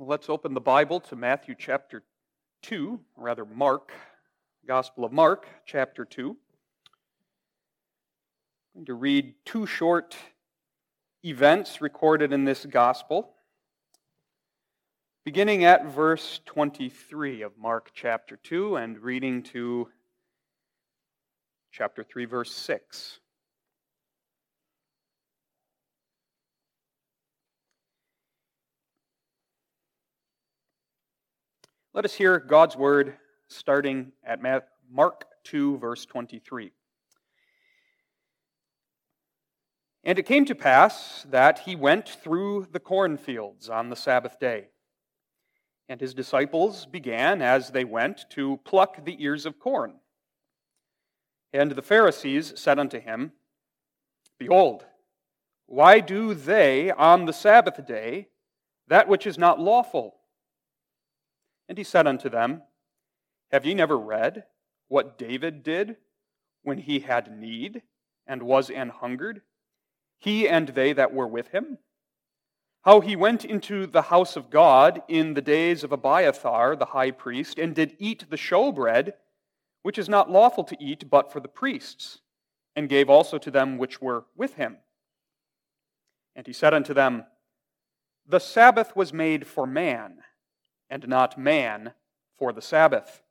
let's open the Bible to Matthew chapter 2, or rather, Mark, Gospel of Mark, chapter 2. I'm going to read two short events recorded in this Gospel, beginning at verse 23 of Mark chapter 2 and reading to chapter 3, verse 6. Let us hear God's word starting at Mark 2, verse 23. And it came to pass that he went through the cornfields on the Sabbath day. And his disciples began, as they went, to pluck the ears of corn. And the Pharisees said unto him, Behold, why do they on the Sabbath day that which is not lawful? And he said unto them, Have ye never read what David did when he had need and was an hungered, he and they that were with him? How he went into the house of God in the days of Abiathar the high priest, and did eat the showbread, which is not lawful to eat but for the priests, and gave also to them which were with him. And he said unto them, The Sabbath was made for man and not man for the Sabbath.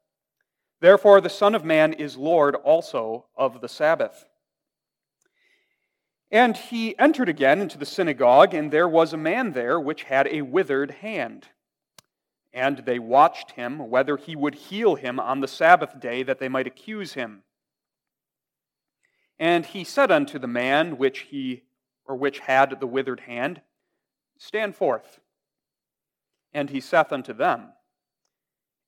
Therefore, the Son of Man is Lord also of the Sabbath. And he entered again into the synagogue, and there was a man there which had a withered hand. And they watched him whether he would heal him on the Sabbath day, that they might accuse him. And he said unto the man which he or which had the withered hand, Stand forth. And he saith unto them,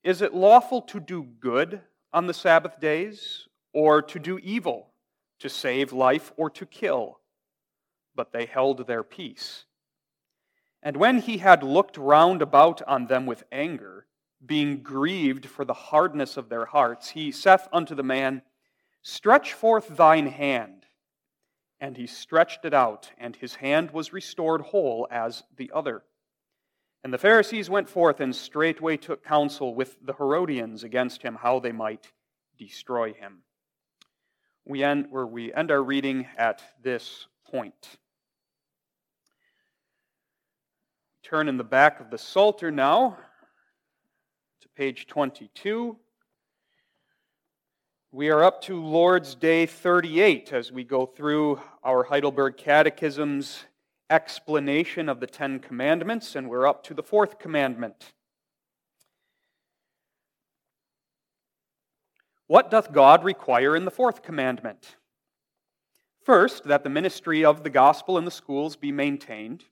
Is it lawful to do good on the Sabbath days, or to do evil, to save life, or to kill? But they held their peace. And when he had looked round about on them with anger, being grieved for the hardness of their hearts, he saith unto the man, Stretch forth thine hand. And he stretched it out, and his hand was restored whole as the other. And the Pharisees went forth and straightway took counsel with the Herodians against him, how they might destroy him. We end, where we end our reading at this point. Turn in the back of the Psalter now to page 22. We are up to Lord's Day 38 as we go through our Heidelberg Catechism's explanation of the Ten Commandments, and we're up to the fourth commandment. What doth God require in the fourth commandment? First, that the ministry of the gospel in the schools be maintained,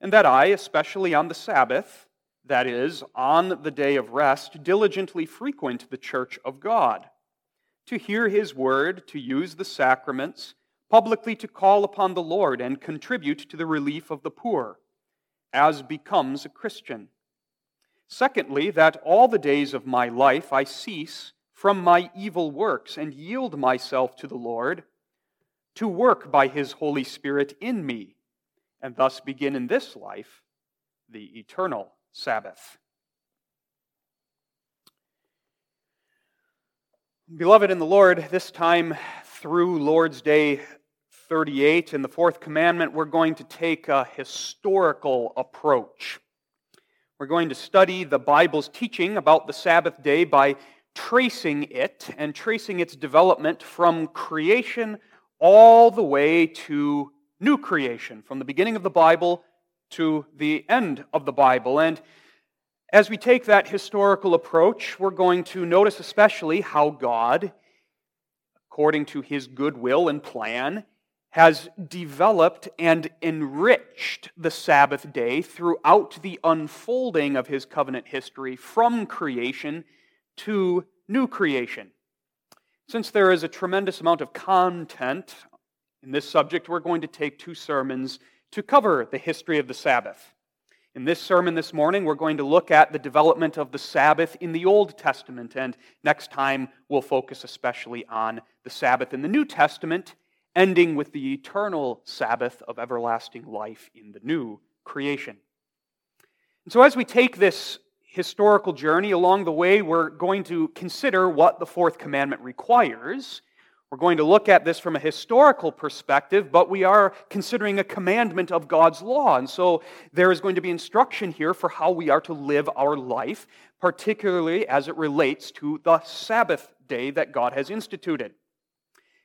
and that I, especially on the Sabbath, that is, on the day of rest, diligently frequent the church of God, to hear his word, to use the sacraments, publicly to call upon the Lord and contribute to the relief of the poor, as becomes a Christian. Secondly, that all the days of my life I cease from my evil works and yield myself to the Lord to work by his Holy Spirit in me, and thus begin in this life the eternal Sabbath. Beloved in the Lord, this time through Lord's Day 38 in the fourth commandment, we're going to take a historical approach. We're going to study the Bible's teaching about the Sabbath day by tracing it and tracing its development from creation all the way to new creation, from the beginning of the Bible to the end of the Bible. And as we take that historical approach, we're going to notice especially how God, according to his goodwill and plan, has developed and enriched the Sabbath day throughout the unfolding of his covenant history from creation to new creation. Since there is a tremendous amount of content in this subject, we're going to take two sermons to cover the history of the Sabbath. In this sermon this morning, we're going to look at the development of the Sabbath in the Old Testament, and next time we'll focus especially on the Sabbath in the New Testament ending with the eternal Sabbath of everlasting life in the new creation. And so, as we take this historical journey along the way, we're going to consider what the fourth commandment requires. We're going to look at this from a historical perspective, but we are considering a commandment of God's law. And so there is going to be instruction here for how we are to live our life, particularly as it relates to the Sabbath day that God has instituted.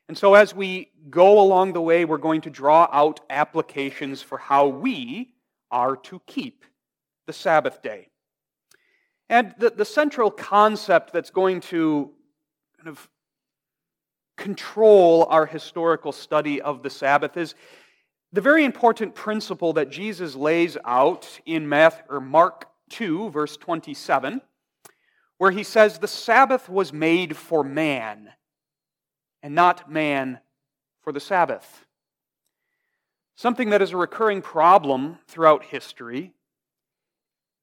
And so as we go along the way, we're going to draw out applications for how we are to keep the Sabbath day. And the, the central concept that's going to kind of control our historical study of the Sabbath is the very important principle that Jesus lays out in Matthew, or Mark 2, verse 27, where he says, The Sabbath was made for man, and not man for the Sabbath. Something that is a recurring problem throughout history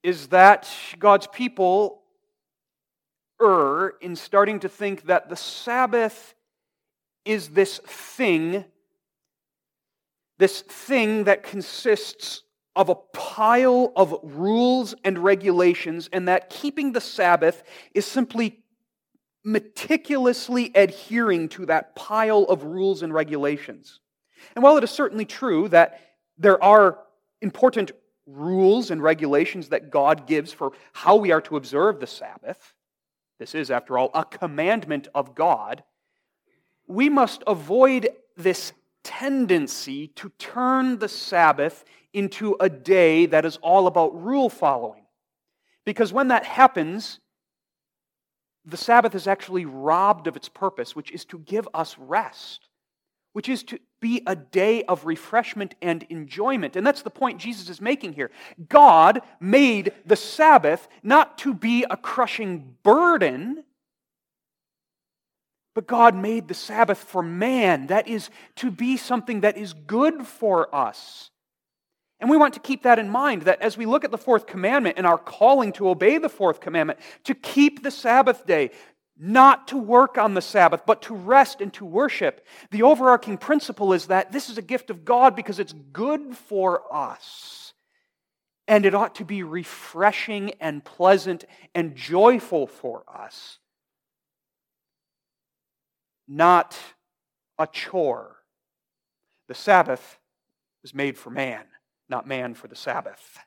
is that God's people err in starting to think that the Sabbath is this thing, this thing that consists of a pile of rules and regulations, and that keeping the Sabbath is simply meticulously adhering to that pile of rules and regulations. And while it is certainly true that there are important rules and regulations that God gives for how we are to observe the Sabbath, this is, after all, a commandment of God we must avoid this tendency to turn the Sabbath into a day that is all about rule following. Because when that happens, the Sabbath is actually robbed of its purpose, which is to give us rest, which is to be a day of refreshment and enjoyment. And that's the point Jesus is making here. God made the Sabbath not to be a crushing burden but God made the Sabbath for man. That is to be something that is good for us. And we want to keep that in mind that as we look at the fourth commandment and our calling to obey the fourth commandment, to keep the Sabbath day, not to work on the Sabbath, but to rest and to worship, the overarching principle is that this is a gift of God because it's good for us. And it ought to be refreshing and pleasant and joyful for us not a chore. The Sabbath was made for man, not man for the Sabbath.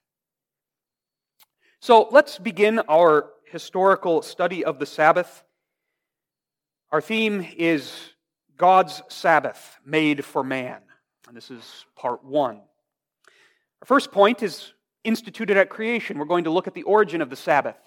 So let's begin our historical study of the Sabbath. Our theme is God's Sabbath made for man. And this is part one. Our first point is instituted at creation. We're going to look at the origin of the Sabbath.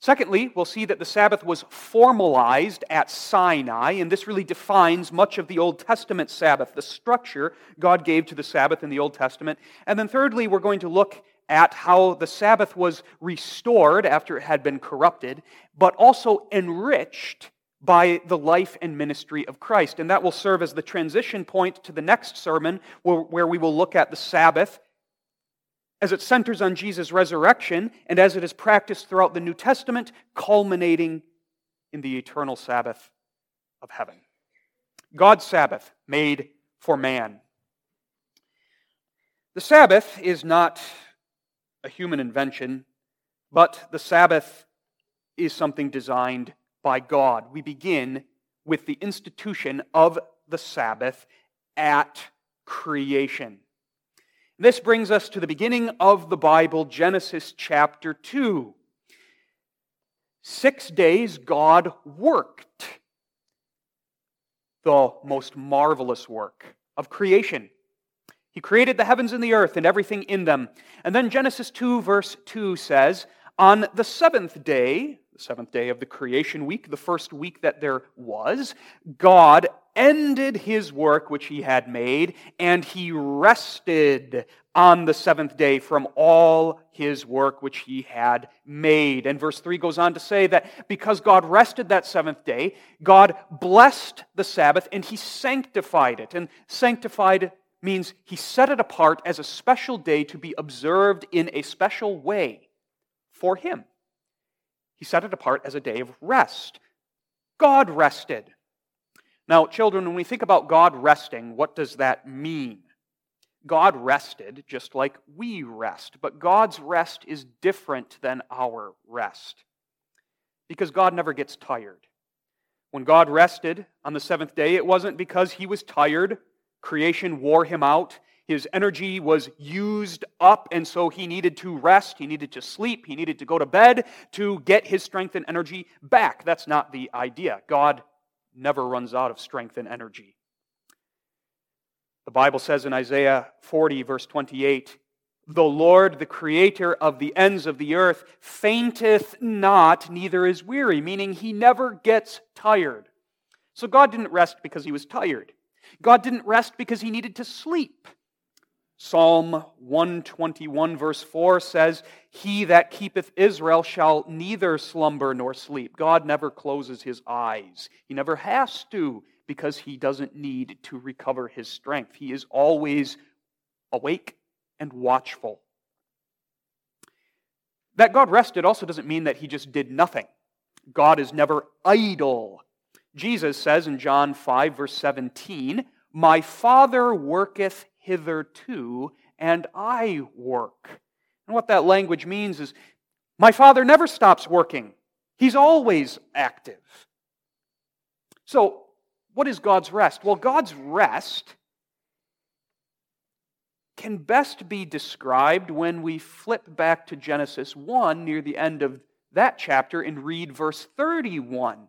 Secondly, we'll see that the Sabbath was formalized at Sinai, and this really defines much of the Old Testament Sabbath, the structure God gave to the Sabbath in the Old Testament. And then thirdly, we're going to look at how the Sabbath was restored after it had been corrupted, but also enriched by the life and ministry of Christ. And that will serve as the transition point to the next sermon, where, we will look at the Sabbath as it centers on Jesus' resurrection and as it is practiced throughout the New Testament, culminating in the eternal Sabbath of heaven. God's Sabbath made for man. The Sabbath is not a human invention, but the Sabbath is something designed by God. We begin with the institution of the Sabbath at creation. This brings us to the beginning of the Bible, Genesis chapter 2. Six days God worked the most marvelous work of creation. He created the heavens and the earth and everything in them. And then Genesis 2, verse 2 says, On the seventh day, the seventh day of the creation week, the first week that there was, God ended his work which he had made, and he rested on the seventh day from all his work which he had made. And verse 3 goes on to say that because God rested that seventh day, God blessed the Sabbath and he sanctified it. And sanctified means he set it apart as a special day to be observed in a special way for him. He set it apart as a day of rest. God rested. Now, children, when we think about God resting, what does that mean? God rested just like we rest, but God's rest is different than our rest because God never gets tired. When God rested on the seventh day, it wasn't because he was tired, creation wore him out. His energy was used up, and so he needed to rest. He needed to sleep. He needed to go to bed to get his strength and energy back. That's not the idea. God never runs out of strength and energy. The Bible says in Isaiah 40, verse 28, the Lord, the creator of the ends of the earth, fainteth not, neither is weary, meaning he never gets tired. So God didn't rest because he was tired. God didn't rest because he needed to sleep. Psalm 121, verse 4 says, He that keepeth Israel shall neither slumber nor sleep. God never closes his eyes. He never has to because he doesn't need to recover his strength. He is always awake and watchful. That God rested also doesn't mean that he just did nothing. God is never idle. Jesus says in John 5, verse 17, My Father worketh hitherto, and I work. And what that language means is, My Father never stops working, He's always active. So, what is God's rest? Well, God's rest can best be described when we flip back to Genesis 1 near the end of that chapter and read verse 31.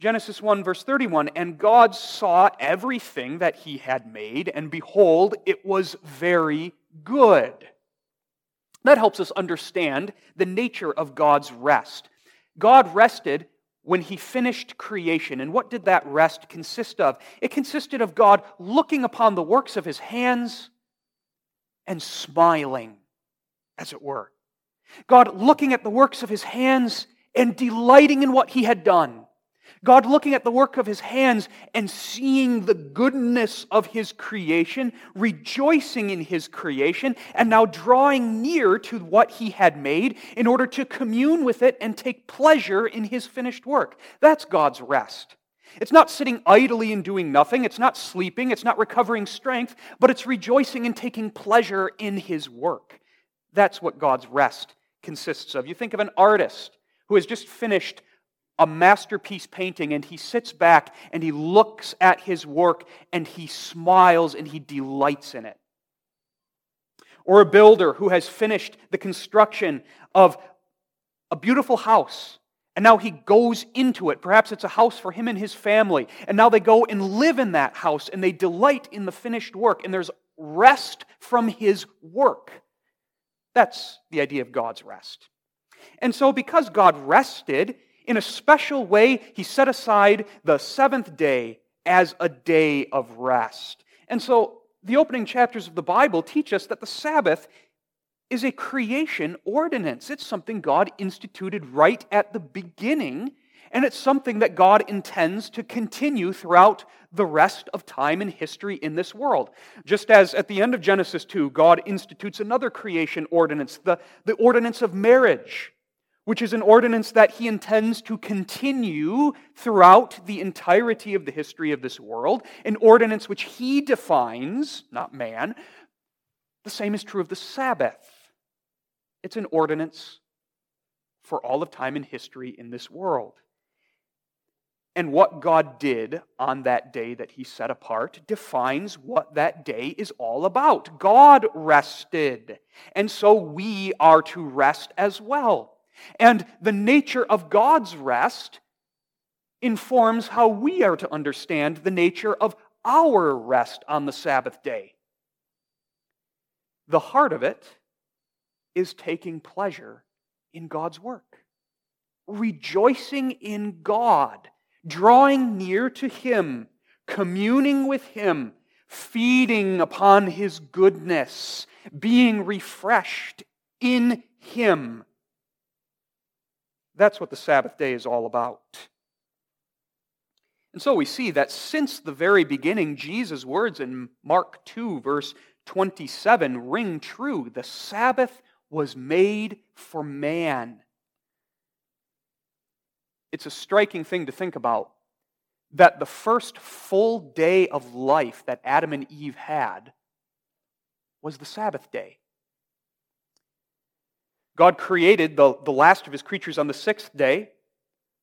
Genesis 1, verse 31 And God saw everything that he had made, and behold, it was very good. That helps us understand the nature of God's rest. God rested when he finished creation. And what did that rest consist of? It consisted of God looking upon the works of his hands and smiling, as it were. God looking at the works of his hands and delighting in what he had done. God looking at the work of his hands and seeing the goodness of his creation, rejoicing in his creation, and now drawing near to what he had made in order to commune with it and take pleasure in his finished work. That's God's rest. It's not sitting idly and doing nothing. It's not sleeping. It's not recovering strength, but it's rejoicing and taking pleasure in his work. That's what God's rest consists of. You think of an artist who has just finished a masterpiece painting and he sits back and he looks at his work and he smiles and he delights in it. Or a builder who has finished the construction of a beautiful house and now he goes into it. Perhaps it's a house for him and his family. And now they go and live in that house and they delight in the finished work and there's rest from his work. That's the idea of God's rest. And so, because God rested, in a special way, he set aside the seventh day as a day of rest. And so the opening chapters of the Bible teach us that the Sabbath is a creation ordinance. It's something God instituted right at the beginning, and it's something that God intends to continue throughout the rest of time and history in this world. Just as at the end of Genesis 2, God institutes another creation ordinance, the, the ordinance of marriage which is an ordinance that he intends to continue throughout the entirety of the history of this world, an ordinance which he defines, not man. The same is true of the Sabbath. It's an ordinance for all of time and history in this world. And what God did on that day that he set apart defines what that day is all about. God rested. And so we are to rest as well. And the nature of God's rest informs how we are to understand the nature of our rest on the Sabbath day. The heart of it is taking pleasure in God's work, rejoicing in God, drawing near to Him, communing with Him, feeding upon His goodness, being refreshed in Him that's what the Sabbath day is all about. And so we see that since the very beginning, Jesus' words in Mark 2, verse 27, ring true. The Sabbath was made for man. It's a striking thing to think about that the first full day of life that Adam and Eve had was the Sabbath day. God created the, the last of his creatures on the sixth day,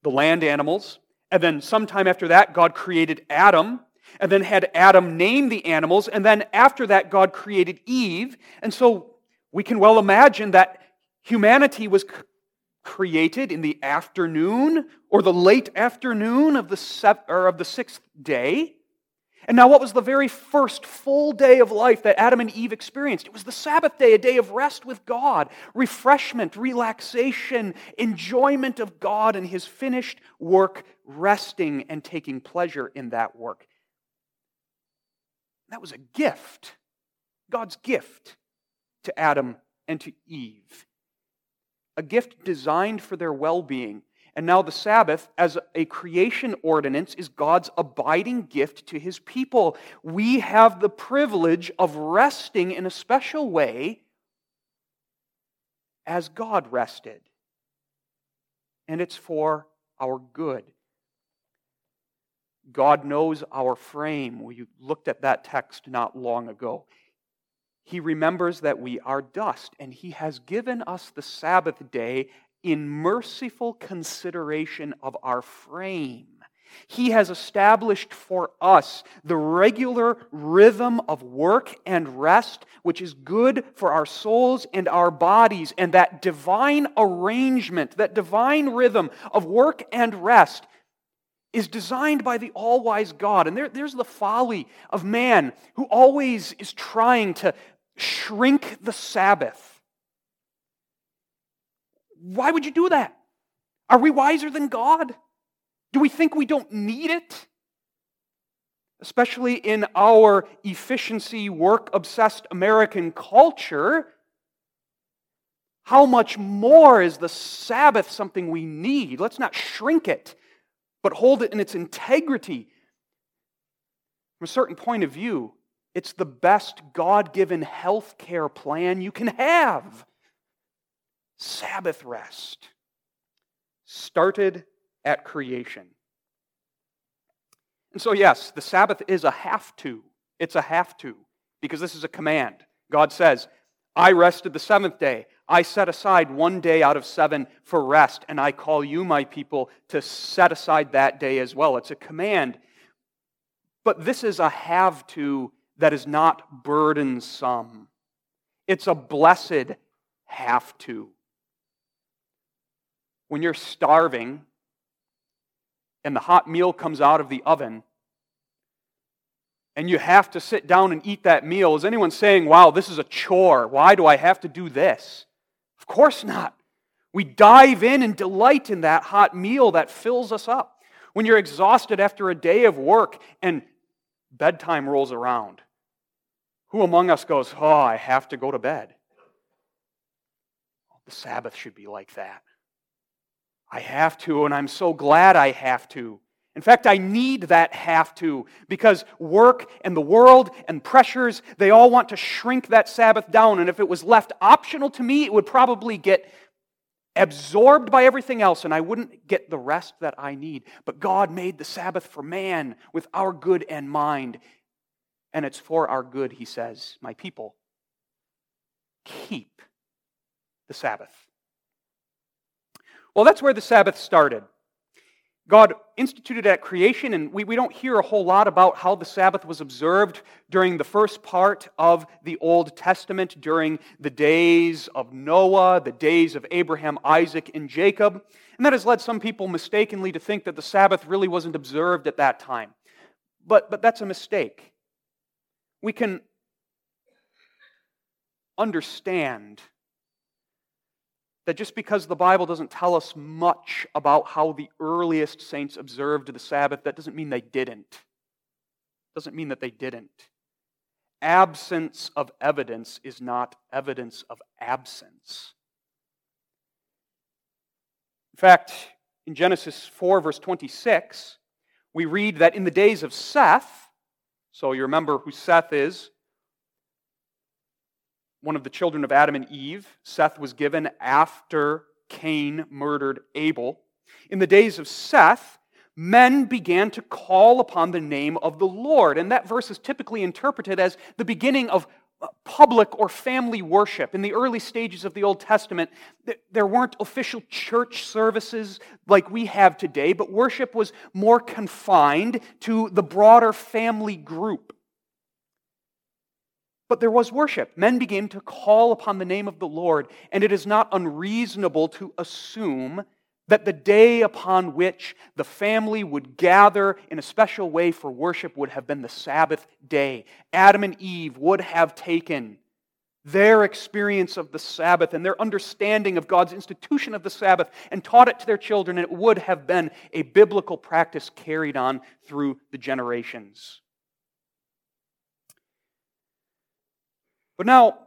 the land animals. And then sometime after that, God created Adam, and then had Adam name the animals. And then after that, God created Eve. And so we can well imagine that humanity was created in the afternoon or the late afternoon of the, sev- or of the sixth day. And now, what was the very first full day of life that Adam and Eve experienced? It was the Sabbath day, a day of rest with God, refreshment, relaxation, enjoyment of God and His finished work, resting and taking pleasure in that work. That was a gift, God's gift to Adam and to Eve. A gift designed for their well being and now the Sabbath, as a creation ordinance, is God's abiding gift to his people. We have the privilege of resting in a special way as God rested. And it's for our good. God knows our frame. We looked at that text not long ago. He remembers that we are dust, and He has given us the Sabbath day in merciful consideration of our frame. He has established for us the regular rhythm of work and rest, which is good for our souls and our bodies. And that divine arrangement, that divine rhythm of work and rest, is designed by the all wise God. And there, there's the folly of man who always is trying to shrink the Sabbath why would you do that? Are we wiser than God? Do we think we don't need it? Especially in our efficiency, work obsessed American culture, how much more is the Sabbath something we need? Let's not shrink it, but hold it in its integrity. From a certain point of view, it's the best God given health care plan you can have. Sabbath rest started at creation. And so, yes, the Sabbath is a have to. It's a have to because this is a command. God says, I rested the seventh day. I set aside one day out of seven for rest, and I call you, my people, to set aside that day as well. It's a command. But this is a have to that is not burdensome. It's a blessed have to when you're starving and the hot meal comes out of the oven and you have to sit down and eat that meal, is anyone saying, wow, this is a chore? Why do I have to do this? Of course not. We dive in and delight in that hot meal that fills us up. When you're exhausted after a day of work and bedtime rolls around, who among us goes, Oh, I have to go to bed? The Sabbath should be like that. I have to, and I'm so glad I have to. In fact, I need that have to because work and the world and pressures, they all want to shrink that Sabbath down. And if it was left optional to me, it would probably get absorbed by everything else and I wouldn't get the rest that I need. But God made the Sabbath for man with our good and mind. And it's for our good, he says, my people. Keep the Sabbath. Well, that's where the Sabbath started. God instituted at creation, and we, we don't hear a whole lot about how the Sabbath was observed during the first part of the Old Testament, during the days of Noah, the days of Abraham, Isaac, and Jacob. And that has led some people mistakenly to think that the Sabbath really wasn't observed at that time. But, but that's a mistake. We can understand that just because the Bible doesn't tell us much about how the earliest saints observed the Sabbath, that doesn't mean they didn't. Doesn't mean that they didn't. Absence of evidence is not evidence of absence. In fact, in Genesis 4, verse 26, we read that in the days of Seth, so you remember who Seth is, one of the children of Adam and Eve. Seth was given after Cain murdered Abel. In the days of Seth, men began to call upon the name of the Lord. And that verse is typically interpreted as the beginning of uh, public or family worship. In the early stages of the Old Testament, there weren't official church services like we have today, but worship was more confined to the broader family group. But there was worship. Men began to call upon the name of the Lord, and it is not unreasonable to assume that the day upon which the family would gather in a special way for worship would have been the Sabbath day. Adam and Eve would have taken their experience of the Sabbath and their understanding of God's institution of the Sabbath and taught it to their children, and it would have been a biblical practice carried on through the generations. But now,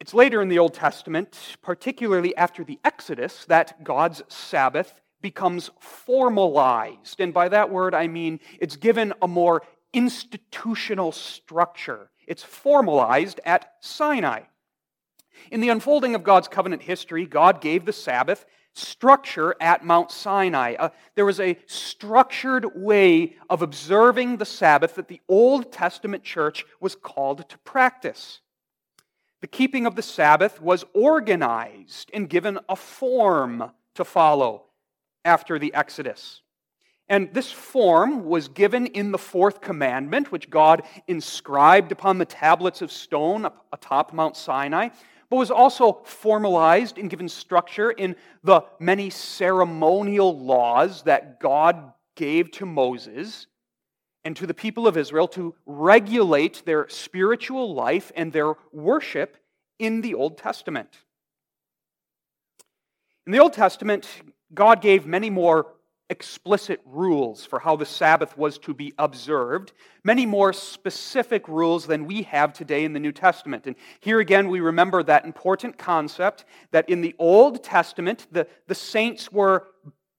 it's later in the Old Testament, particularly after the Exodus, that God's Sabbath becomes formalized. And by that word, I mean it's given a more institutional structure. It's formalized at Sinai. In the unfolding of God's covenant history, God gave the Sabbath structure at Mount Sinai. Uh, there was a structured way of observing the Sabbath that the Old Testament church was called to practice. The keeping of the Sabbath was organized and given a form to follow after the Exodus. And this form was given in the fourth commandment, which God inscribed upon the tablets of stone atop Mount Sinai, but was also formalized and given structure in the many ceremonial laws that God gave to Moses and to the people of Israel to regulate their spiritual life and their worship in the Old Testament. In the Old Testament, God gave many more explicit rules for how the Sabbath was to be observed, many more specific rules than we have today in the New Testament. And here again, we remember that important concept that in the Old Testament, the, the saints were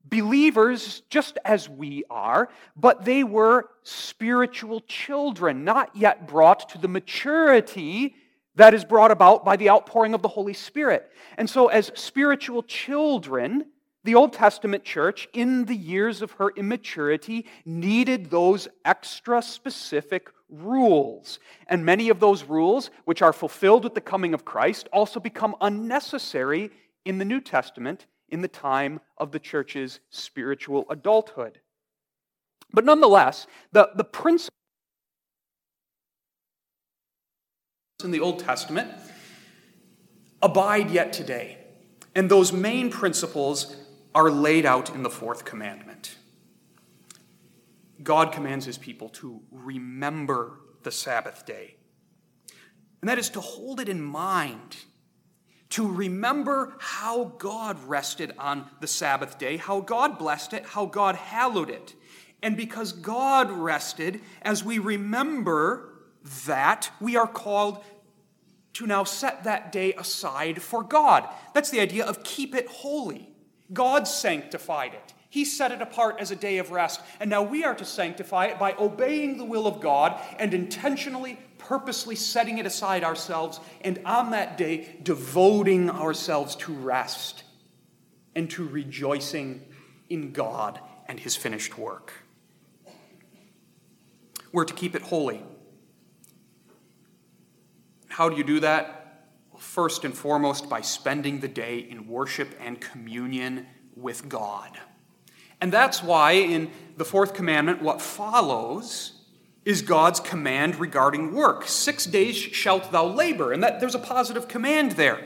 believers just as we are, but they were spiritual children, not yet brought to the maturity that is brought about by the outpouring of the Holy Spirit. And so, as spiritual children, the Old Testament church, in the years of her immaturity, needed those extra specific rules. And many of those rules, which are fulfilled with the coming of Christ, also become unnecessary in the New Testament in the time of the church's spiritual adulthood. But nonetheless, the, the principle in the Old Testament abide yet today. And those main principles are laid out in the fourth commandment. God commands his people to remember the Sabbath day. And that is to hold it in mind to remember how God rested on the Sabbath day, how God blessed it, how God hallowed it. And because God rested, as we remember that, we are called to now set that day aside for God. That's the idea of keep it holy. God sanctified it. He set it apart as a day of rest. And now we are to sanctify it by obeying the will of God and intentionally purposely setting it aside ourselves, and on that day, devoting ourselves to rest and to rejoicing in God and His finished work. We're to keep it holy. How do you do that? First and foremost, by spending the day in worship and communion with God. And that's why, in the fourth commandment, what follows is God's command regarding work. Six days shalt thou labor, and that there's a positive command there.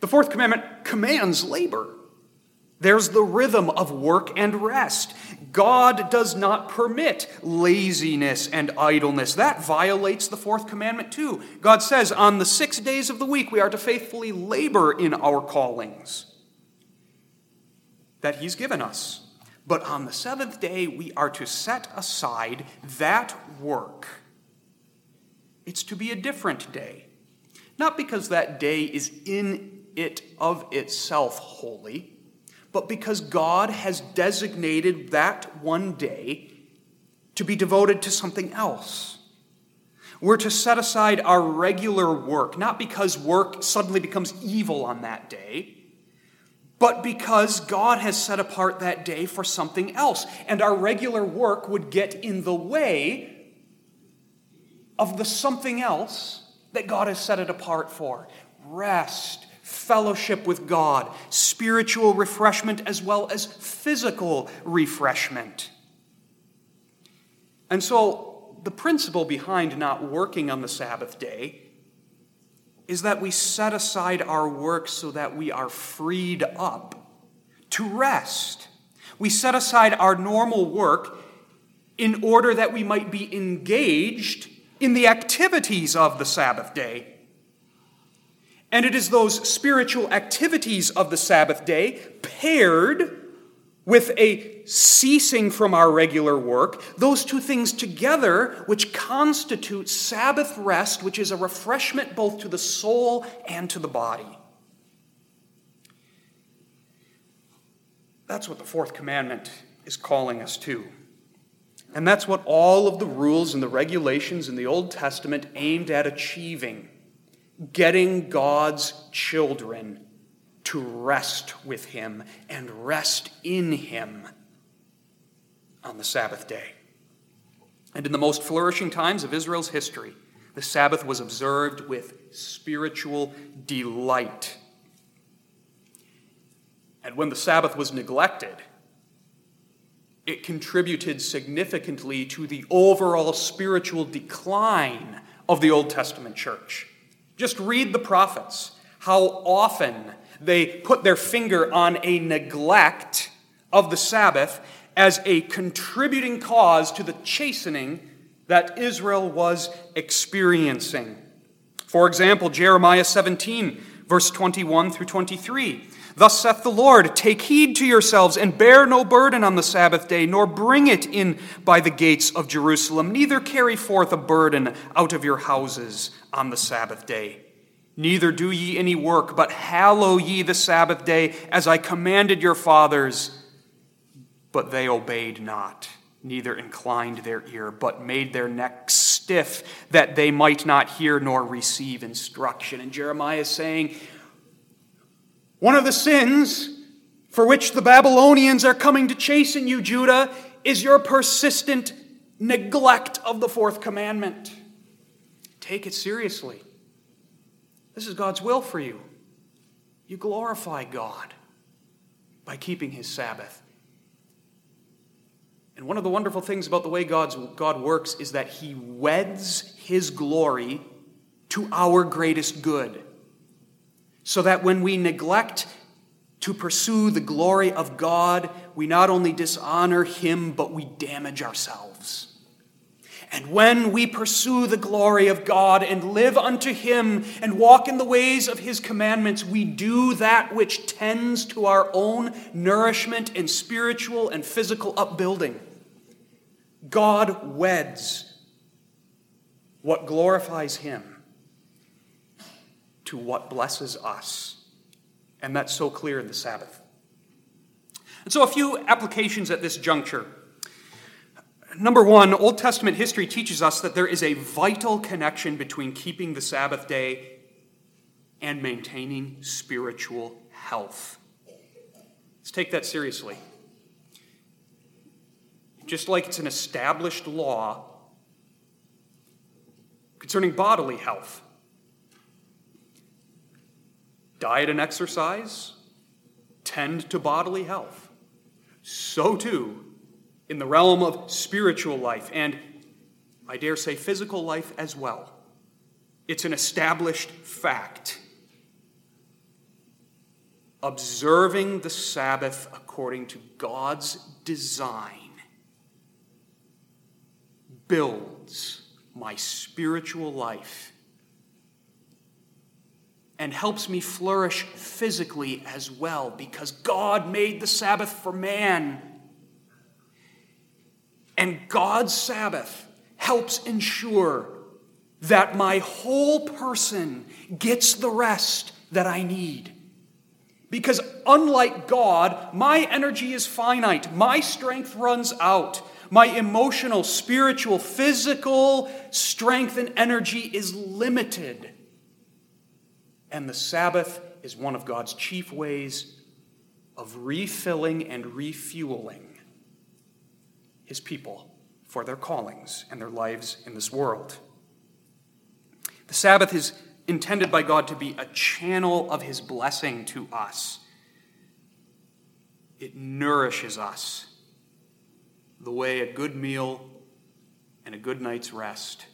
The fourth commandment commands labor. There's the rhythm of work and rest. God does not permit laziness and idleness. That violates the fourth commandment, too. God says, On the six days of the week, we are to faithfully labor in our callings that He's given us. But on the seventh day, we are to set aside that work. It's to be a different day. Not because that day is in it of itself holy, but because God has designated that one day to be devoted to something else. We're to set aside our regular work, not because work suddenly becomes evil on that day, but because God has set apart that day for something else. And our regular work would get in the way of the something else that God has set it apart for rest, fellowship with God, spiritual refreshment, as well as physical refreshment. And so, the principle behind not working on the Sabbath day is that we set aside our work so that we are freed up to rest. We set aside our normal work in order that we might be engaged in the activities of the Sabbath day. And it is those spiritual activities of the Sabbath day paired with a ceasing from our regular work, those two things together, which constitute Sabbath rest, which is a refreshment both to the soul and to the body. That's what the fourth commandment is calling us to. And that's what all of the rules and the regulations in the Old Testament aimed at achieving getting God's children to rest with Him and rest in Him on the Sabbath day. And in the most flourishing times of Israel's history, the Sabbath was observed with spiritual delight. And when the Sabbath was neglected, it contributed significantly to the overall spiritual decline of the Old Testament church. Just read the prophets, how often they put their finger on a neglect of the Sabbath as a contributing cause to the chastening that Israel was experiencing. For example, Jeremiah 17, verse 21 through 23. Thus saith the Lord Take heed to yourselves, and bear no burden on the Sabbath day, nor bring it in by the gates of Jerusalem, neither carry forth a burden out of your houses on the Sabbath day. Neither do ye any work, but hallow ye the Sabbath day, as I commanded your fathers. But they obeyed not, neither inclined their ear, but made their necks stiff, that they might not hear nor receive instruction. And Jeremiah is saying, one of the sins for which the Babylonians are coming to chasten you, Judah, is your persistent neglect of the fourth commandment. Take it seriously. This is God's will for you. You glorify God by keeping his Sabbath. And one of the wonderful things about the way God's, God works is that he weds his glory to our greatest good so that when we neglect to pursue the glory of God, we not only dishonor Him, but we damage ourselves. And when we pursue the glory of God and live unto Him and walk in the ways of His commandments, we do that which tends to our own nourishment and spiritual and physical upbuilding. God weds what glorifies Him to what blesses us. And that's so clear in the Sabbath. And so, a few applications at this juncture. Number one, Old Testament history teaches us that there is a vital connection between keeping the Sabbath day and maintaining spiritual health. Let's take that seriously. Just like it's an established law concerning bodily health. Diet and exercise tend to bodily health. So too in the realm of spiritual life and, I dare say, physical life as well. It's an established fact. Observing the Sabbath according to God's design builds my spiritual life and helps me flourish physically as well because God made the Sabbath for man. And God's Sabbath helps ensure that my whole person gets the rest that I need. Because unlike God, my energy is finite, my strength runs out. My emotional, spiritual, physical strength and energy is limited. And the Sabbath is one of God's chief ways of refilling and refueling his people for their callings and their lives in this world. The Sabbath is intended by God to be a channel of his blessing to us. It nourishes us the way a good meal and a good night's rest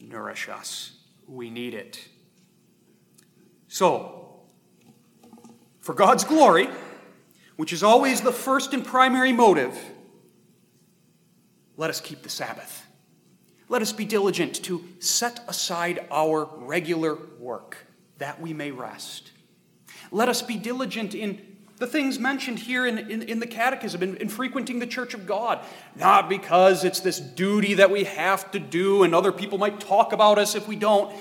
nourish us. We need it. So, for God's glory, which is always the first and primary motive, let us keep the Sabbath. Let us be diligent to set aside our regular work that we may rest. Let us be diligent in the things mentioned here in, in, in the Catechism, in, in, frequenting the church of God. Not because it's this duty that we have to do and other people might talk about us if we don't,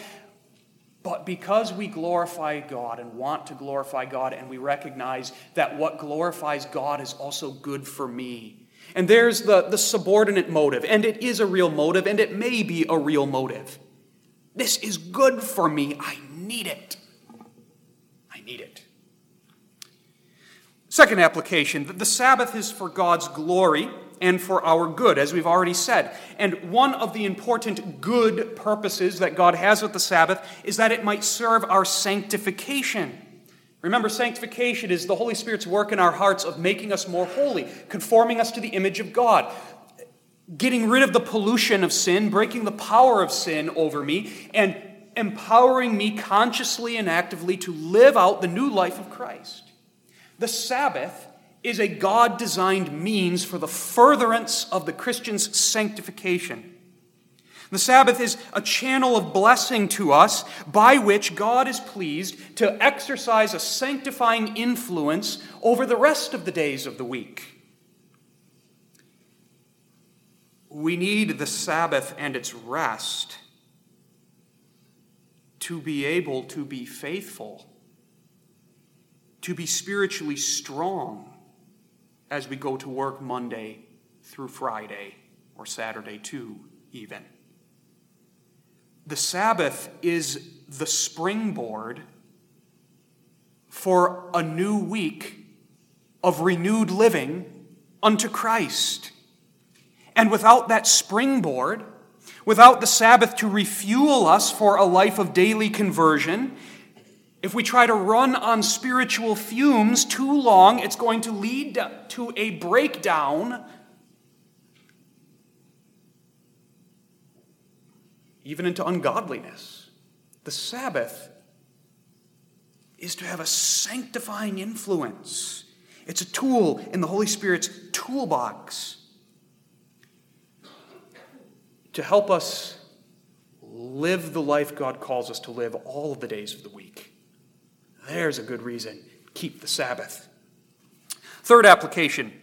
but because we glorify God and want to glorify God, and we recognize that what glorifies God is also good for me. And there's the, the subordinate motive, and it is a real motive, and it may be a real motive. This is good for me. I need it. I need it. Second application the Sabbath is for God's glory and for our good, as we've already said. And one of the important good purposes that God has with the Sabbath is that it might serve our sanctification. Remember, sanctification is the Holy Spirit's work in our hearts of making us more holy, conforming us to the image of God, getting rid of the pollution of sin, breaking the power of sin over me, and empowering me consciously and actively to live out the new life of Christ. The Sabbath is a God designed means for the furtherance of the Christian's sanctification. The Sabbath is a channel of blessing to us by which God is pleased to exercise a sanctifying influence over the rest of the days of the week. We need the Sabbath and its rest to be able to be faithful to be spiritually strong as we go to work Monday through Friday or Saturday too, even. The Sabbath is the springboard for a new week of renewed living unto Christ. And without that springboard, without the Sabbath to refuel us for a life of daily conversion, if we try to run on spiritual fumes too long, it's going to lead to a breakdown, even into ungodliness. The Sabbath is to have a sanctifying influence, it's a tool in the Holy Spirit's toolbox to help us live the life God calls us to live all of the days of the week. There's a good reason. Keep the Sabbath. Third application.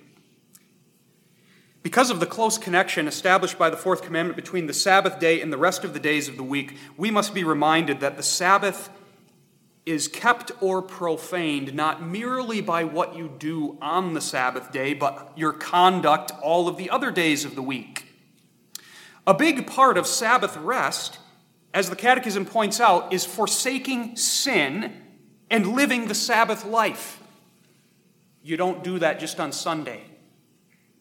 Because of the close connection established by the fourth commandment between the Sabbath day and the rest of the days of the week, we must be reminded that the Sabbath is kept or profaned not merely by what you do on the Sabbath day, but your conduct all of the other days of the week. A big part of Sabbath rest, as the Catechism points out, is forsaking sin and living the Sabbath life. You don't do that just on Sunday,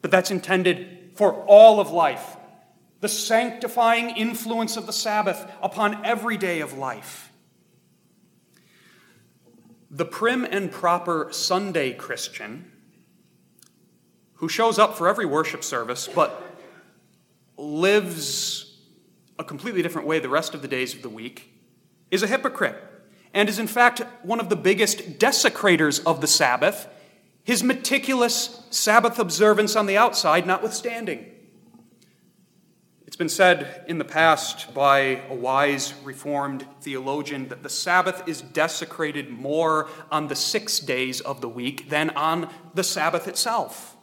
but that's intended for all of life. The sanctifying influence of the Sabbath upon every day of life. The prim and proper Sunday Christian who shows up for every worship service but lives a completely different way the rest of the days of the week is a hypocrite and is in fact one of the biggest desecrators of the Sabbath, his meticulous Sabbath observance on the outside notwithstanding. It's been said in the past by a wise Reformed theologian that the Sabbath is desecrated more on the six days of the week than on the Sabbath itself.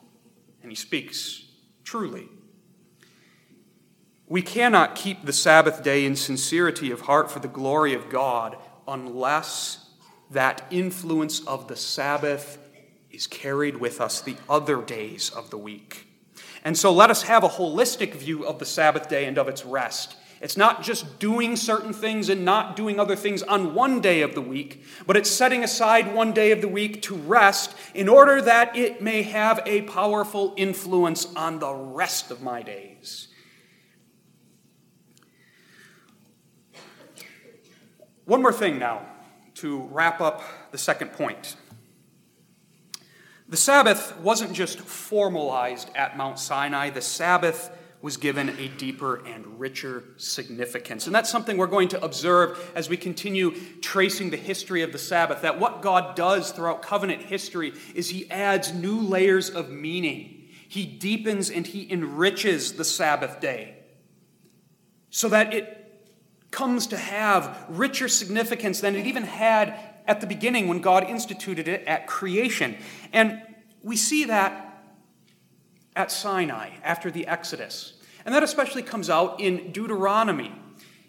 And he speaks truly. We cannot keep the Sabbath day in sincerity of heart for the glory of God unless that influence of the Sabbath is carried with us the other days of the week. And so let us have a holistic view of the Sabbath day and of its rest, It's not just doing certain things and not doing other things on one day of the week, but it's setting aside one day of the week to rest in order that it may have a powerful influence on the rest of my days. One more thing now to wrap up the second point. The Sabbath wasn't just formalized at Mount Sinai, the Sabbath was given a deeper and richer significance. And that's something we're going to observe as we continue tracing the history of the Sabbath. That what God does throughout covenant history is He adds new layers of meaning, He deepens and He enriches the Sabbath day so that it comes to have richer significance than it even had at the beginning when God instituted it at creation. And we see that at Sinai after the Exodus. And that especially comes out in Deuteronomy.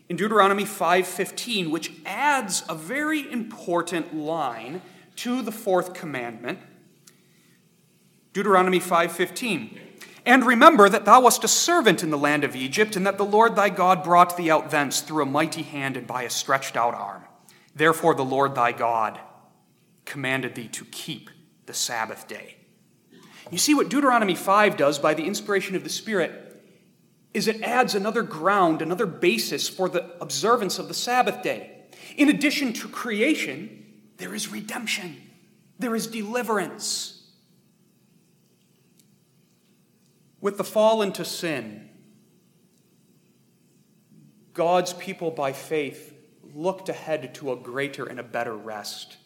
In Deuteronomy 5:15, which adds a very important line to the fourth commandment. Deuteronomy 5:15. And remember that thou wast a servant in the land of Egypt, and that the Lord thy God brought thee out thence through a mighty hand and by a stretched out arm. Therefore the Lord thy God commanded thee to keep the Sabbath day. You see what Deuteronomy 5 does by the inspiration of the Spirit is it adds another ground, another basis for the observance of the Sabbath day. In addition to creation, there is redemption, there is deliverance. With the fall into sin, God's people by faith looked ahead to a greater and a better rest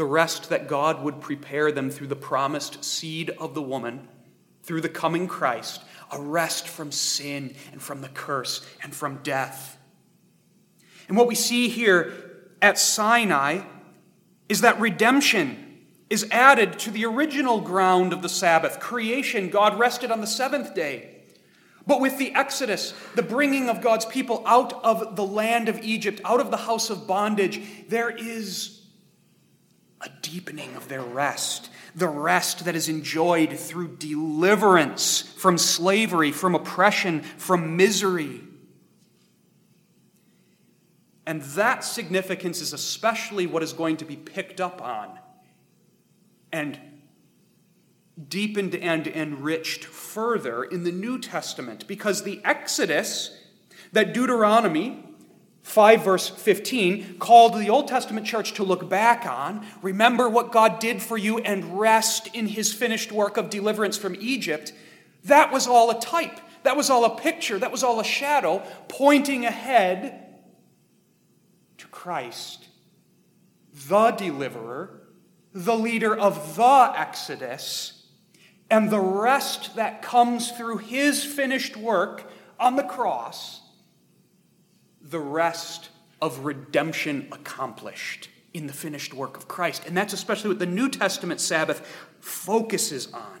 the rest that God would prepare them through the promised seed of the woman, through the coming Christ, a rest from sin and from the curse and from death. And what we see here at Sinai is that redemption is added to the original ground of the Sabbath. Creation, God rested on the seventh day. But with the Exodus, the bringing of God's people out of the land of Egypt, out of the house of bondage, there is a deepening of their rest, the rest that is enjoyed through deliverance from slavery, from oppression, from misery. And that significance is especially what is going to be picked up on and deepened and enriched further in the New Testament because the Exodus that Deuteronomy 5, verse 15, called the Old Testament church to look back on, remember what God did for you, and rest in his finished work of deliverance from Egypt. That was all a type. That was all a picture. That was all a shadow pointing ahead to Christ, the deliverer, the leader of the Exodus, and the rest that comes through his finished work on the cross the rest of redemption accomplished in the finished work of Christ. And that's especially what the New Testament Sabbath focuses on.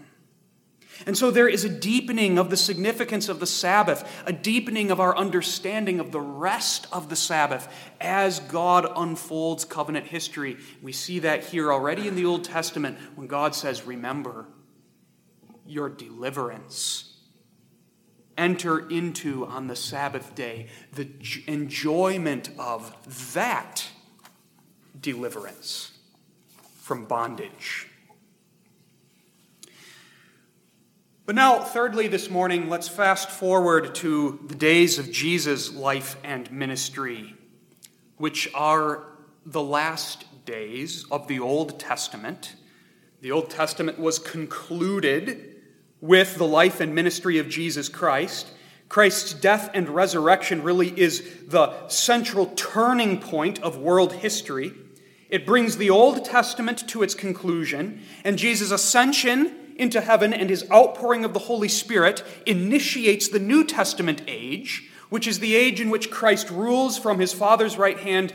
And so there is a deepening of the significance of the Sabbath, a deepening of our understanding of the rest of the Sabbath as God unfolds covenant history. We see that here already in the Old Testament when God says, Remember your deliverance enter into on the Sabbath day the enjoyment of that deliverance from bondage. But now, thirdly, this morning, let's fast forward to the days of Jesus' life and ministry, which are the last days of the Old Testament. The Old Testament was concluded with the life and ministry of Jesus Christ. Christ's death and resurrection really is the central turning point of world history. It brings the Old Testament to its conclusion, and Jesus' ascension into heaven and his outpouring of the Holy Spirit initiates the New Testament age, which is the age in which Christ rules from his Father's right hand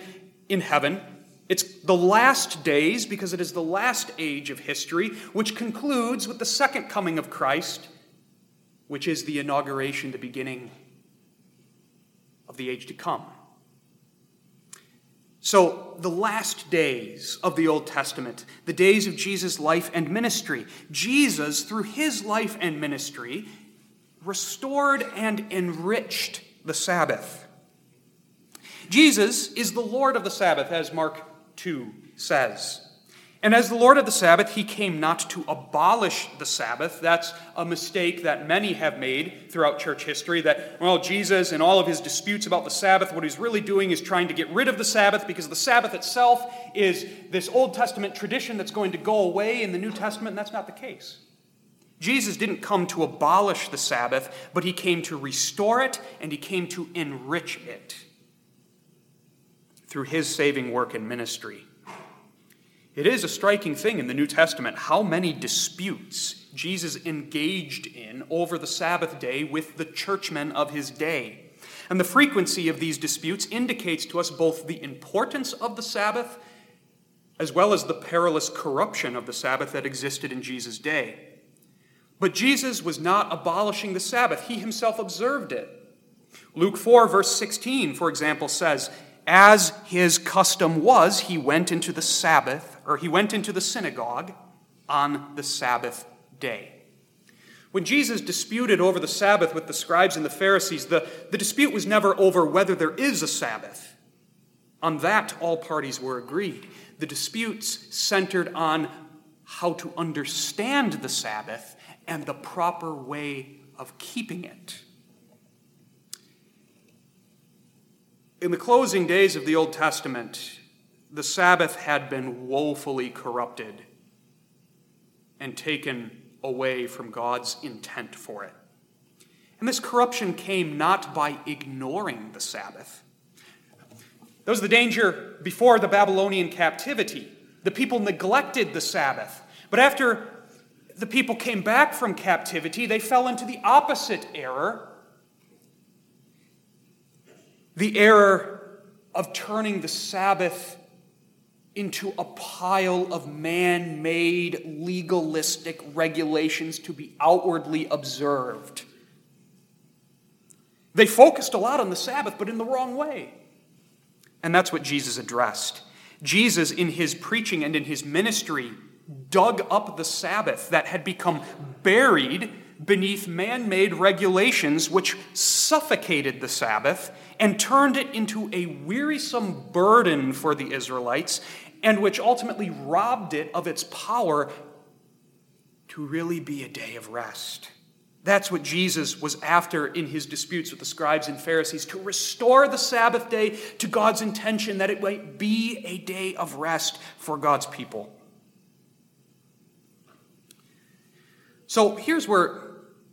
in heaven it's the last days, because it is the last age of history, which concludes with the second coming of Christ, which is the inauguration, the beginning of the age to come. So, the last days of the Old Testament, the days of Jesus' life and ministry, Jesus, through his life and ministry, restored and enriched the Sabbath. Jesus is the Lord of the Sabbath, as Mark 2 says. And as the Lord of the Sabbath, he came not to abolish the Sabbath. That's a mistake that many have made throughout church history that, well, Jesus and all of his disputes about the Sabbath, what he's really doing is trying to get rid of the Sabbath because the Sabbath itself is this Old Testament tradition that's going to go away in the New Testament, and that's not the case. Jesus didn't come to abolish the Sabbath, but he came to restore it and he came to enrich it through his saving work and ministry. It is a striking thing in the New Testament how many disputes Jesus engaged in over the Sabbath day with the churchmen of his day. And the frequency of these disputes indicates to us both the importance of the Sabbath as well as the perilous corruption of the Sabbath that existed in Jesus' day. But Jesus was not abolishing the Sabbath, he himself observed it. Luke 4, verse 16, for example, says, As his custom was, he went into the Sabbath or he went into the synagogue on the Sabbath day. When Jesus disputed over the Sabbath with the scribes and the Pharisees, the, the dispute was never over whether there is a Sabbath. On that, all parties were agreed. The disputes centered on how to understand the Sabbath and the proper way of keeping it. In the closing days of the Old Testament, the Sabbath had been woefully corrupted and taken away from God's intent for it. And this corruption came not by ignoring the Sabbath. That was the danger before the Babylonian captivity. The people neglected the Sabbath. But after the people came back from captivity, they fell into the opposite error the error of turning the Sabbath into a pile of man made legalistic regulations to be outwardly observed. They focused a lot on the Sabbath, but in the wrong way. And that's what Jesus addressed. Jesus, in his preaching and in his ministry, dug up the Sabbath that had become buried beneath man made regulations which suffocated the Sabbath and turned it into a wearisome burden for the Israelites and which ultimately robbed it of its power to really be a day of rest. That's what Jesus was after in his disputes with the scribes and Pharisees to restore the Sabbath day to God's intention that it might be a day of rest for God's people. So here's where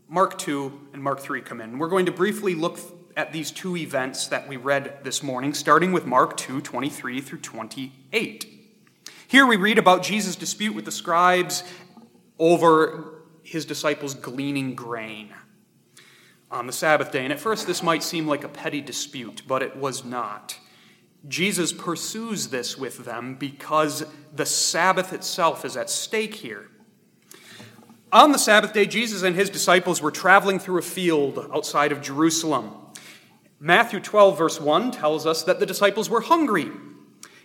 Mark 2 and Mark 3 come in. We're going to briefly look at these two events that we read this morning, starting with Mark 2 23 through 28. Here we read about Jesus' dispute with the scribes over his disciples gleaning grain on the Sabbath day. And at first, this might seem like a petty dispute, but it was not. Jesus pursues this with them because the Sabbath itself is at stake here. On the Sabbath day, Jesus and his disciples were traveling through a field outside of Jerusalem. Matthew 12, verse 1 tells us that the disciples were hungry.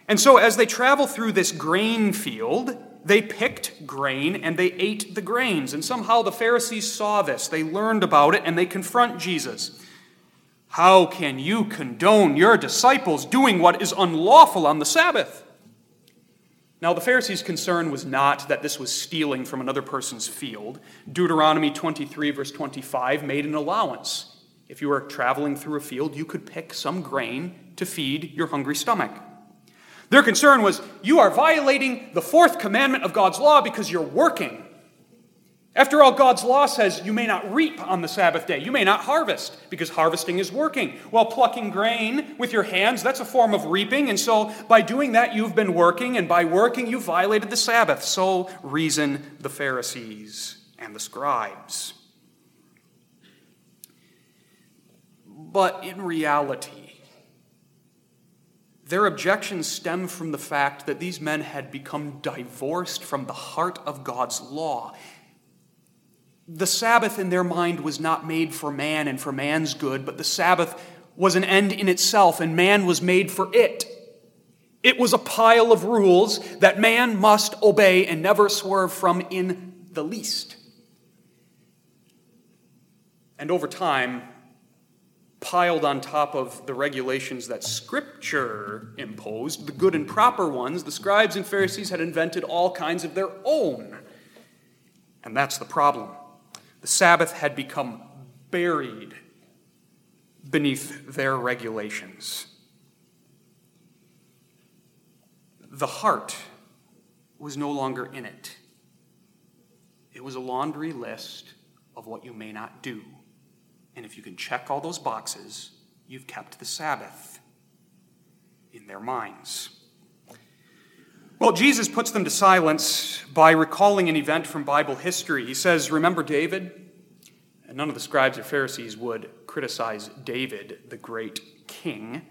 And so, as they travel through this grain field, they picked grain and they ate the grains. And somehow the Pharisees saw this. They learned about it and they confront Jesus. How can you condone your disciples doing what is unlawful on the Sabbath? Now, the Pharisees' concern was not that this was stealing from another person's field. Deuteronomy 23, verse 25, made an allowance. If you were traveling through a field, you could pick some grain to feed your hungry stomach. Their concern was you are violating the fourth commandment of God's law because you're working. After all, God's law says you may not reap on the Sabbath day. You may not harvest because harvesting is working. While plucking grain with your hands, that's a form of reaping. And so by doing that, you've been working. And by working, you violated the Sabbath. So reason the Pharisees and the scribes. But in reality, their objections stem from the fact that these men had become divorced from the heart of God's law. The Sabbath in their mind was not made for man and for man's good, but the Sabbath was an end in itself, and man was made for it. It was a pile of rules that man must obey and never swerve from in the least. And over time, piled on top of the regulations that Scripture imposed, the good and proper ones, the scribes and Pharisees had invented all kinds of their own. And that's the problem. The Sabbath had become buried beneath their regulations. The heart was no longer in it. It was a laundry list of what you may not do. And if you can check all those boxes, you've kept the Sabbath in their minds. Well, Jesus puts them to silence by recalling an event from Bible history. He says, Remember David? And none of the scribes or Pharisees would criticize David, the great king.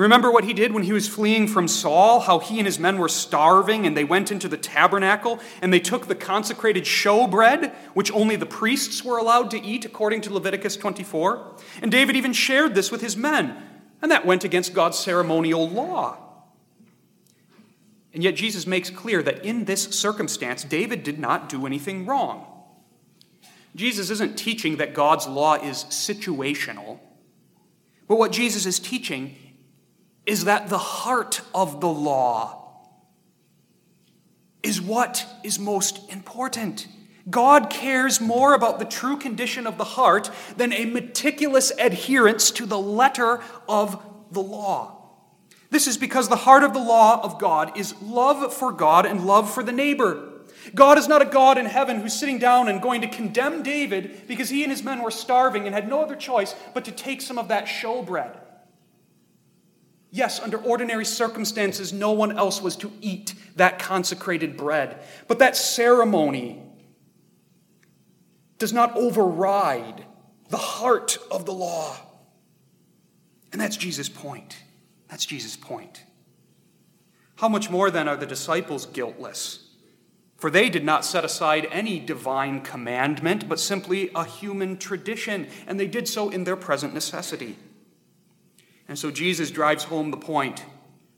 Remember what he did when he was fleeing from Saul? How he and his men were starving and they went into the tabernacle and they took the consecrated showbread, which only the priests were allowed to eat according to Leviticus 24. And David even shared this with his men, and that went against God's ceremonial law. And yet Jesus makes clear that in this circumstance, David did not do anything wrong. Jesus isn't teaching that God's law is situational, but what Jesus is teaching is that the heart of the law is what is most important. God cares more about the true condition of the heart than a meticulous adherence to the letter of the law. This is because the heart of the law of God is love for God and love for the neighbor. God is not a God in heaven who's sitting down and going to condemn David because he and his men were starving and had no other choice but to take some of that showbread. Yes, under ordinary circumstances, no one else was to eat that consecrated bread. But that ceremony does not override the heart of the law. And that's Jesus' point. That's Jesus' point. How much more then are the disciples guiltless? For they did not set aside any divine commandment, but simply a human tradition, and they did so in their present necessity. And so Jesus drives home the point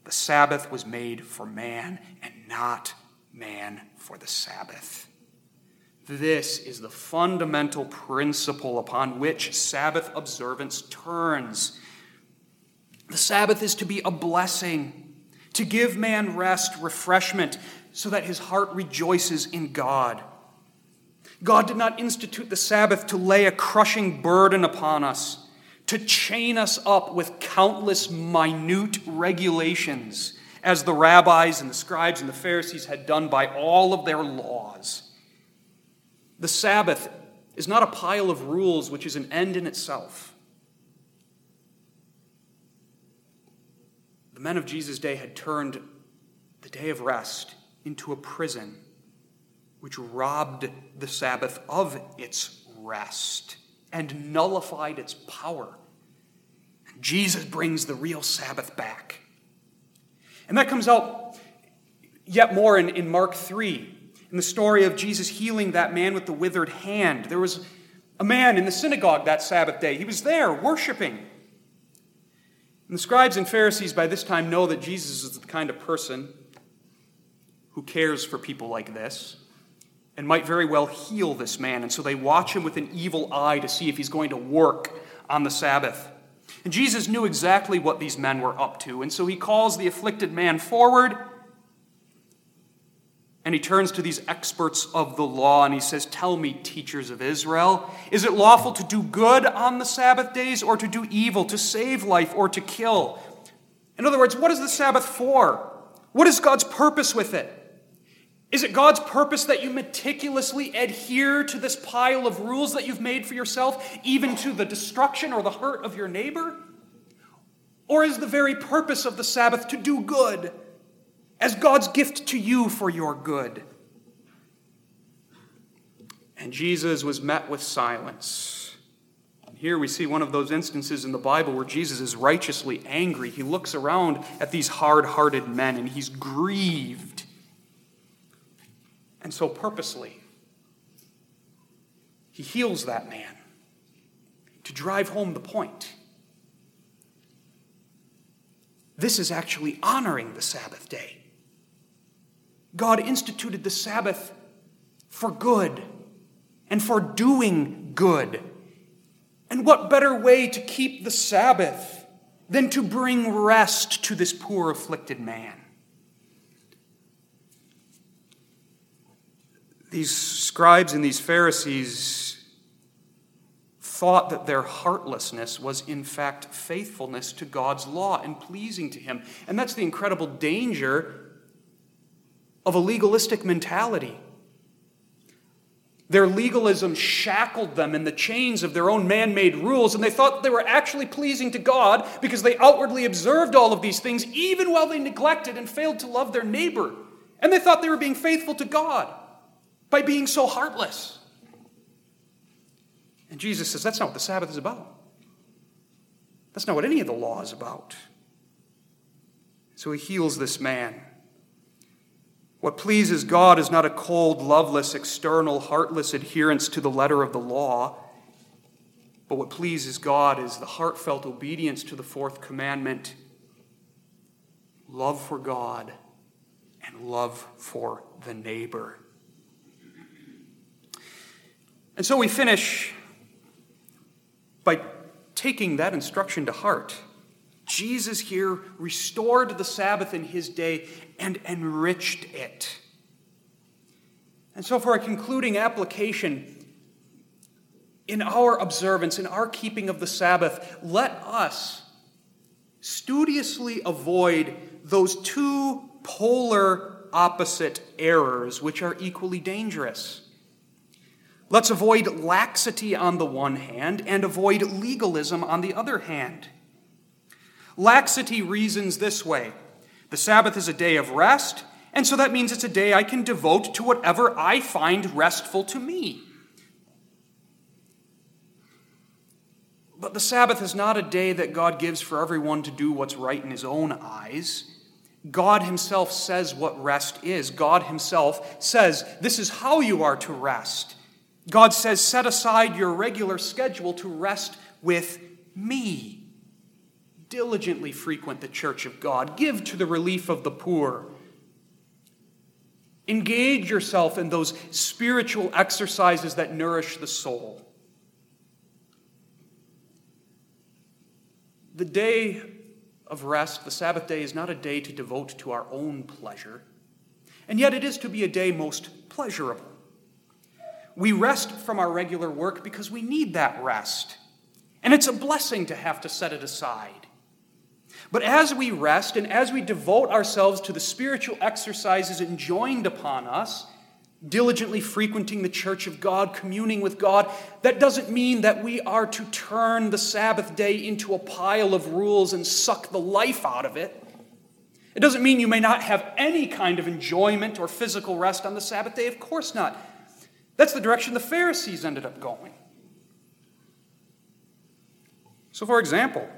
the Sabbath was made for man and not man for the Sabbath. This is the fundamental principle upon which Sabbath observance turns. The Sabbath is to be a blessing, to give man rest, refreshment, so that his heart rejoices in God. God did not institute the Sabbath to lay a crushing burden upon us to chain us up with countless minute regulations, as the rabbis and the scribes and the Pharisees had done by all of their laws. The Sabbath is not a pile of rules which is an end in itself. The men of Jesus' day had turned the day of rest into a prison which robbed the Sabbath of its rest and nullified its power. Jesus brings the real Sabbath back. And that comes out yet more in, in Mark 3, in the story of Jesus healing that man with the withered hand. There was a man in the synagogue that Sabbath day. He was there worshiping. And the scribes and Pharisees by this time know that Jesus is the kind of person who cares for people like this and might very well heal this man. And so they watch him with an evil eye to see if he's going to work on the Sabbath. And Jesus knew exactly what these men were up to. And so he calls the afflicted man forward and he turns to these experts of the law and he says, Tell me, teachers of Israel, is it lawful to do good on the Sabbath days or to do evil, to save life or to kill? In other words, what is the Sabbath for? What is God's purpose with it? Is it God's purpose that you meticulously adhere to this pile of rules that you've made for yourself, even to the destruction or the hurt of your neighbor? Or is the very purpose of the Sabbath to do good as God's gift to you for your good? And Jesus was met with silence. And Here we see one of those instances in the Bible where Jesus is righteously angry. He looks around at these hard hearted men and he's grieved and so, purposely, he heals that man to drive home the point. This is actually honoring the Sabbath day. God instituted the Sabbath for good and for doing good. And what better way to keep the Sabbath than to bring rest to this poor afflicted man? These scribes and these Pharisees thought that their heartlessness was in fact faithfulness to God's law and pleasing to Him. And that's the incredible danger of a legalistic mentality. Their legalism shackled them in the chains of their own man made rules, and they thought they were actually pleasing to God because they outwardly observed all of these things, even while they neglected and failed to love their neighbor. And they thought they were being faithful to God by being so heartless. And Jesus says that's not what the Sabbath is about. That's not what any of the law is about. So he heals this man. What pleases God is not a cold, loveless, external, heartless adherence to the letter of the law, but what pleases God is the heartfelt obedience to the fourth commandment love for God and love for the neighbor. And so we finish by taking that instruction to heart. Jesus here restored the Sabbath in his day and enriched it. And so, for a concluding application, in our observance, in our keeping of the Sabbath, let us studiously avoid those two polar opposite errors which are equally dangerous. Let's avoid laxity on the one hand and avoid legalism on the other hand. Laxity reasons this way the Sabbath is a day of rest, and so that means it's a day I can devote to whatever I find restful to me. But the Sabbath is not a day that God gives for everyone to do what's right in his own eyes. God Himself says what rest is. God Himself says, This is how you are to rest. God says, set aside your regular schedule to rest with me. Diligently frequent the church of God. Give to the relief of the poor. Engage yourself in those spiritual exercises that nourish the soul. The day of rest, the Sabbath day, is not a day to devote to our own pleasure, and yet it is to be a day most pleasurable. We rest from our regular work because we need that rest. And it's a blessing to have to set it aside. But as we rest and as we devote ourselves to the spiritual exercises enjoined upon us, diligently frequenting the church of God, communing with God, that doesn't mean that we are to turn the Sabbath day into a pile of rules and suck the life out of it. It doesn't mean you may not have any kind of enjoyment or physical rest on the Sabbath day. Of course not. That's the direction the Pharisees ended up going. So, for example,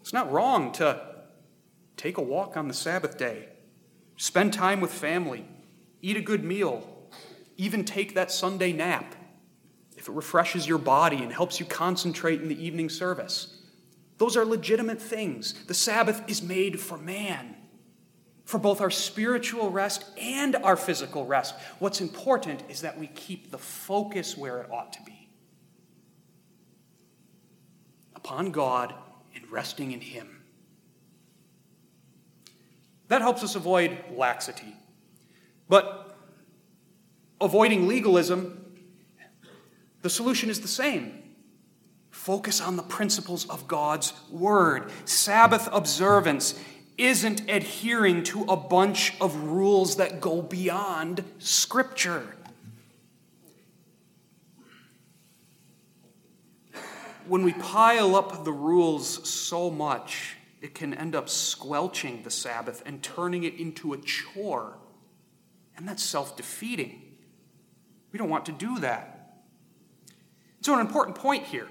it's not wrong to take a walk on the Sabbath day, spend time with family, eat a good meal, even take that Sunday nap if it refreshes your body and helps you concentrate in the evening service. Those are legitimate things. The Sabbath is made for man for both our spiritual rest and our physical rest. What's important is that we keep the focus where it ought to be upon God and resting in Him. That helps us avoid laxity. But avoiding legalism, the solution is the same. Focus on the principles of God's Word. Sabbath observance isn't adhering to a bunch of rules that go beyond Scripture. When we pile up the rules so much, it can end up squelching the Sabbath and turning it into a chore. And that's self defeating. We don't want to do that. So, an important point here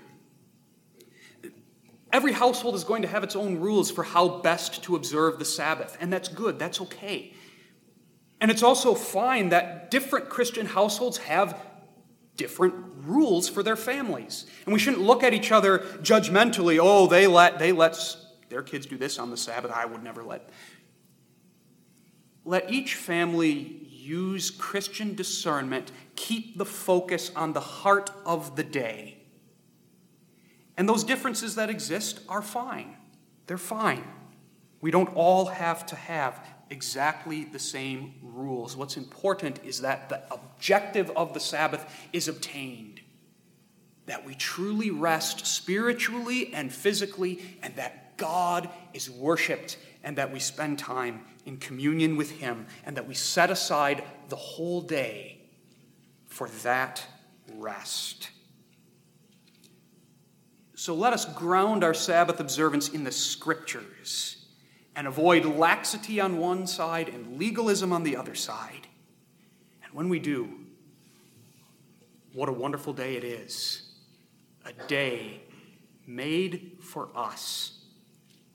Every household is going to have its own rules for how best to observe the Sabbath, and that's good, that's okay. And it's also fine that different Christian households have different rules for their families. And we shouldn't look at each other judgmentally, oh, they let they let their kids do this on the Sabbath, I would never let. Let each family use Christian discernment, keep the focus on the heart of the day And those differences that exist are fine. They're fine. We don't all have to have exactly the same rules. What's important is that the objective of the Sabbath is obtained. That we truly rest spiritually and physically, and that God is worshiped, and that we spend time in communion with Him, and that we set aside the whole day for that rest. So let us ground our Sabbath observance in the Scriptures and avoid laxity on one side and legalism on the other side. And when we do, what a wonderful day it is. A day made for us,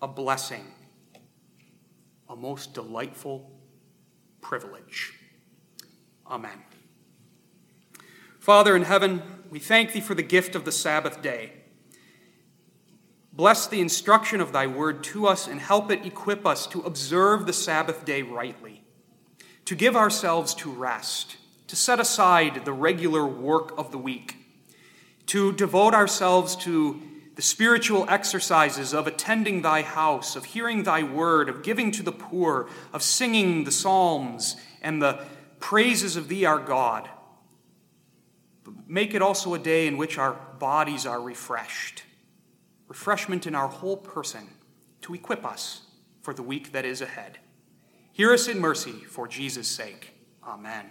a blessing, a most delightful privilege. Amen. Father in heaven, we thank thee for the gift of the Sabbath day. Bless the instruction of thy word to us and help it equip us to observe the Sabbath day rightly, to give ourselves to rest, to set aside the regular work of the week, to devote ourselves to the spiritual exercises of attending thy house, of hearing thy word, of giving to the poor, of singing the psalms and the praises of thee, our God. But make it also a day in which our bodies are refreshed refreshment in our whole person to equip us for the week that is ahead. Hear us in mercy for Jesus' sake. Amen.